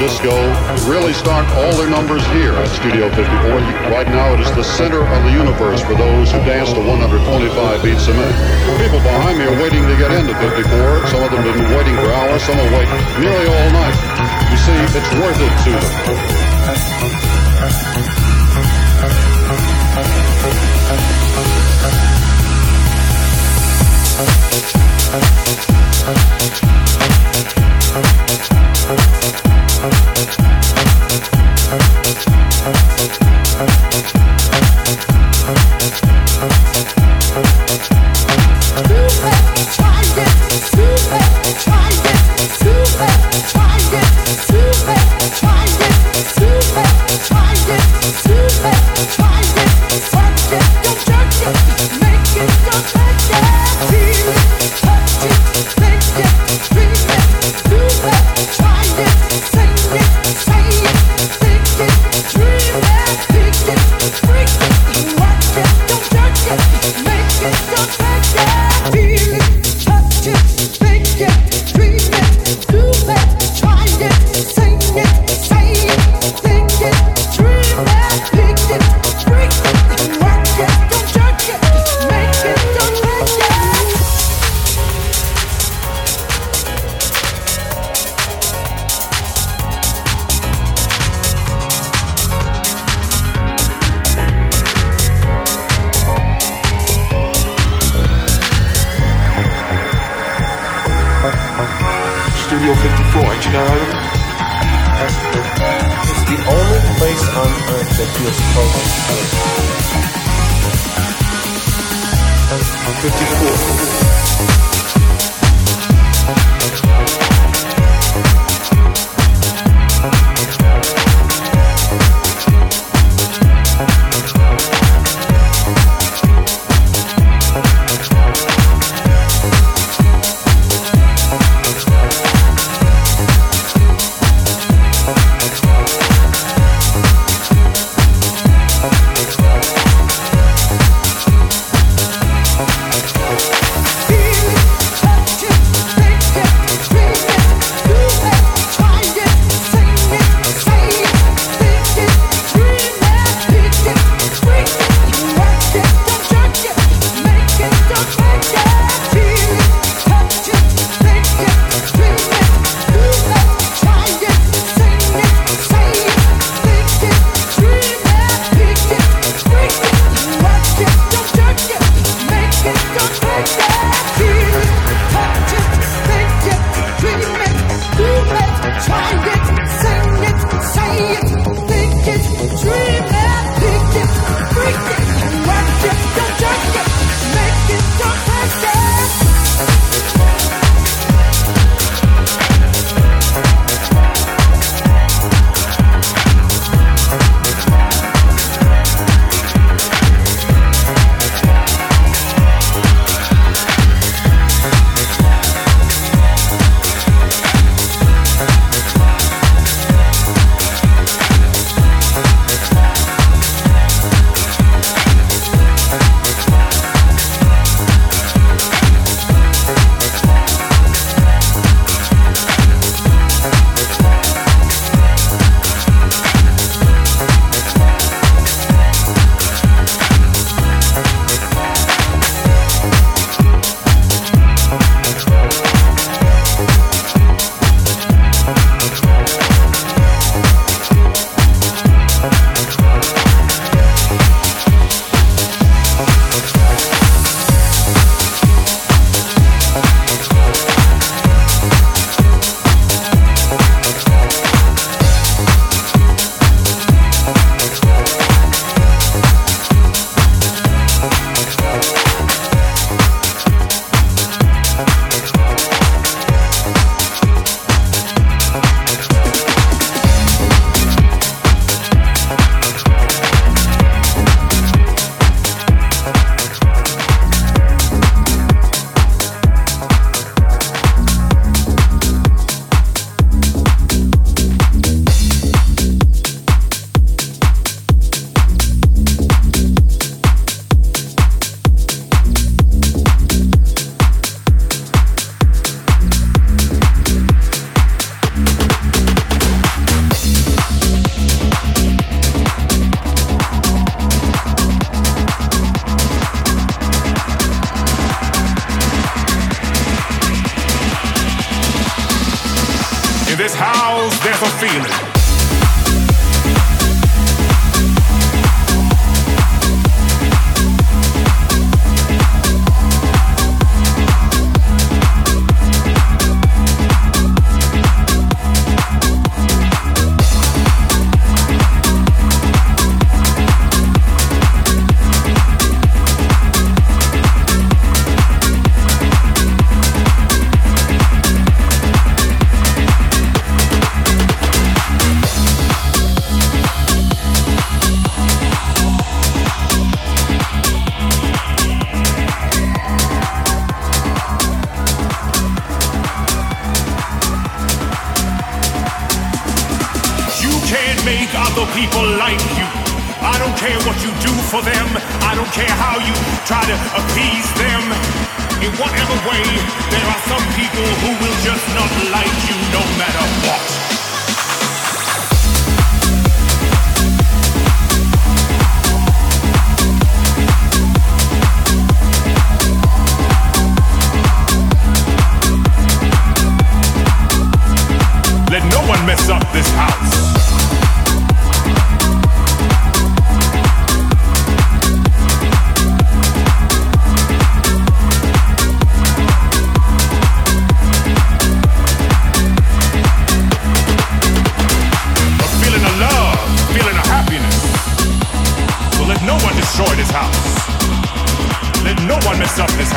disco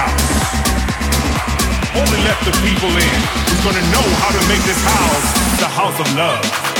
house. Only let the people in who's gonna know how to make this house the house of love.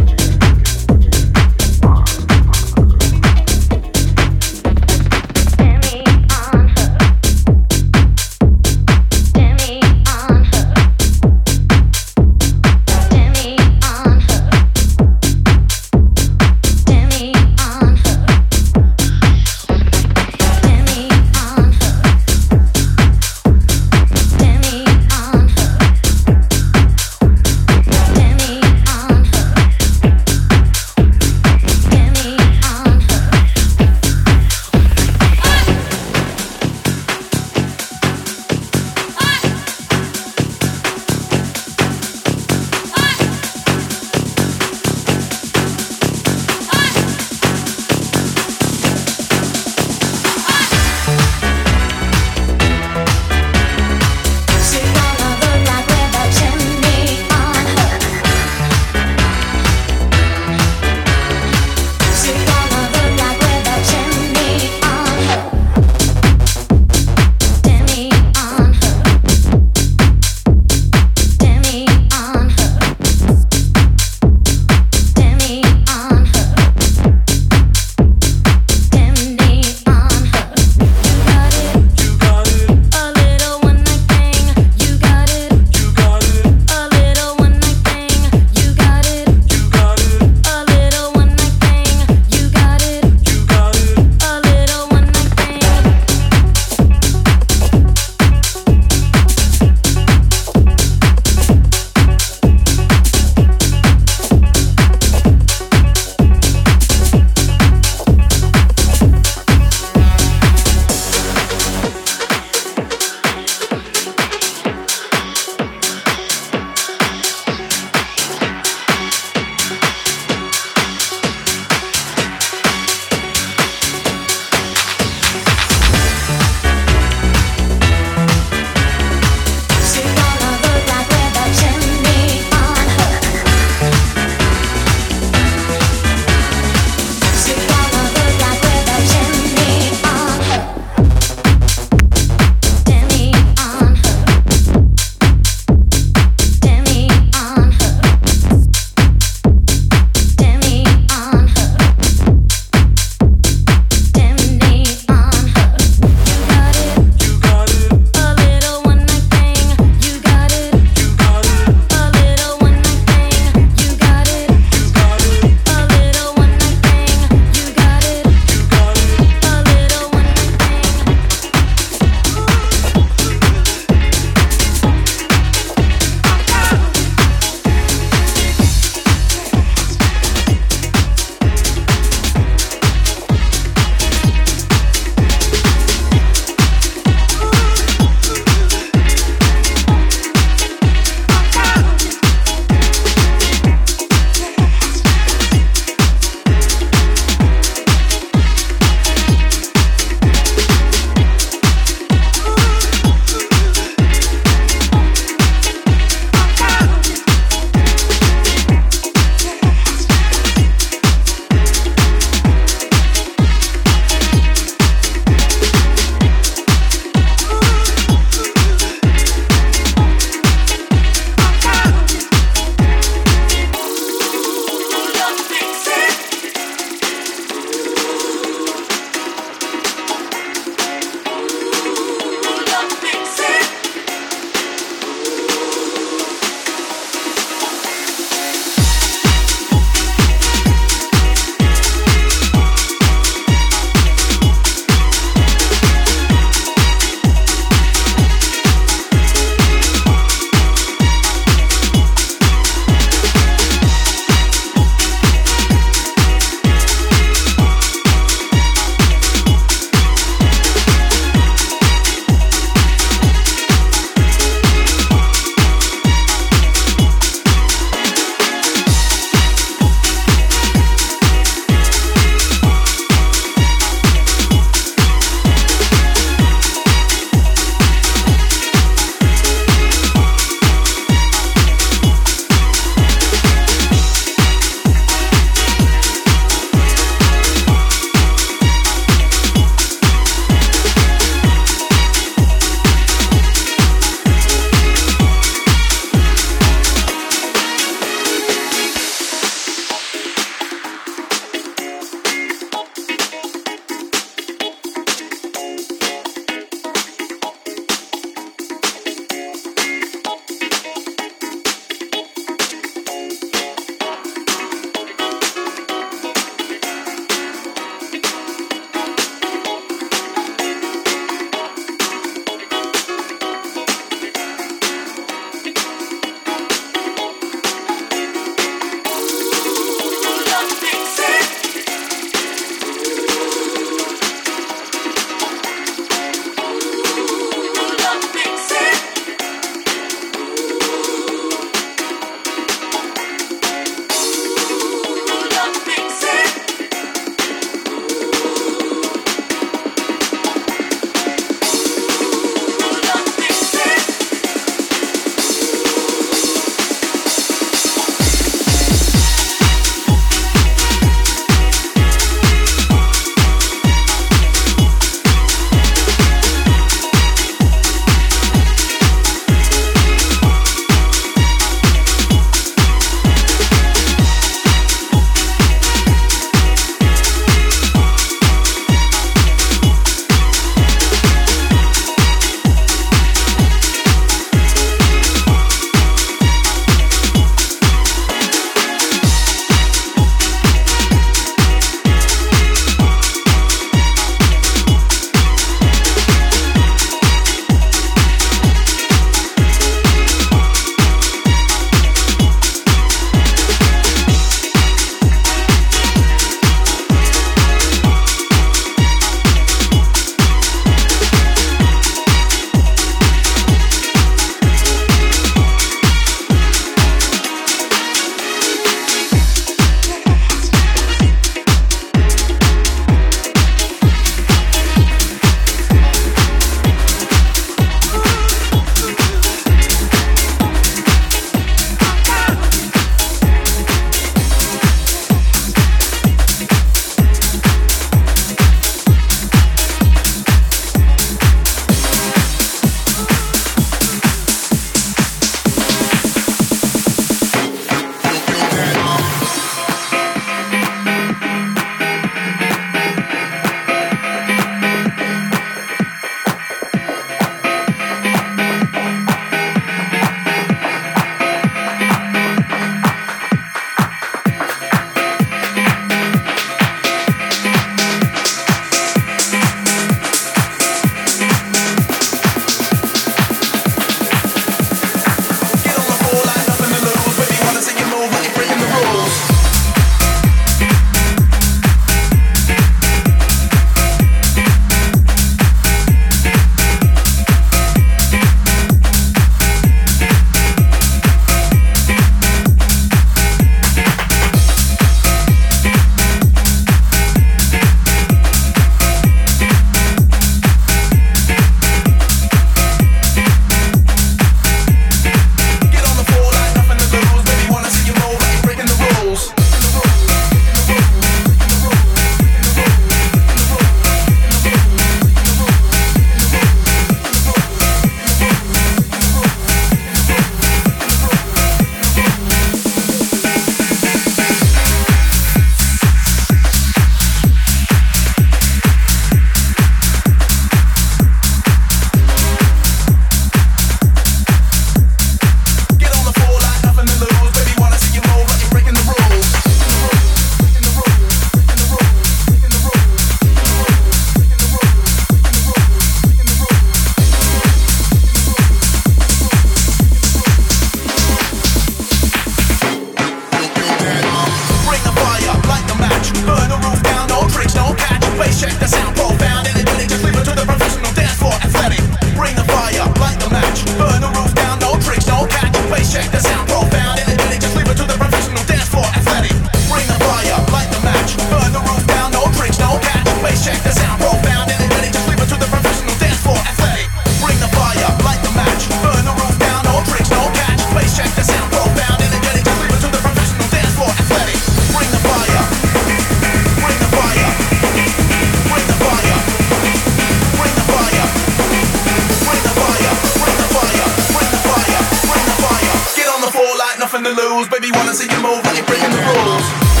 Lose. Baby, wanna see you move like you're breaking the rules.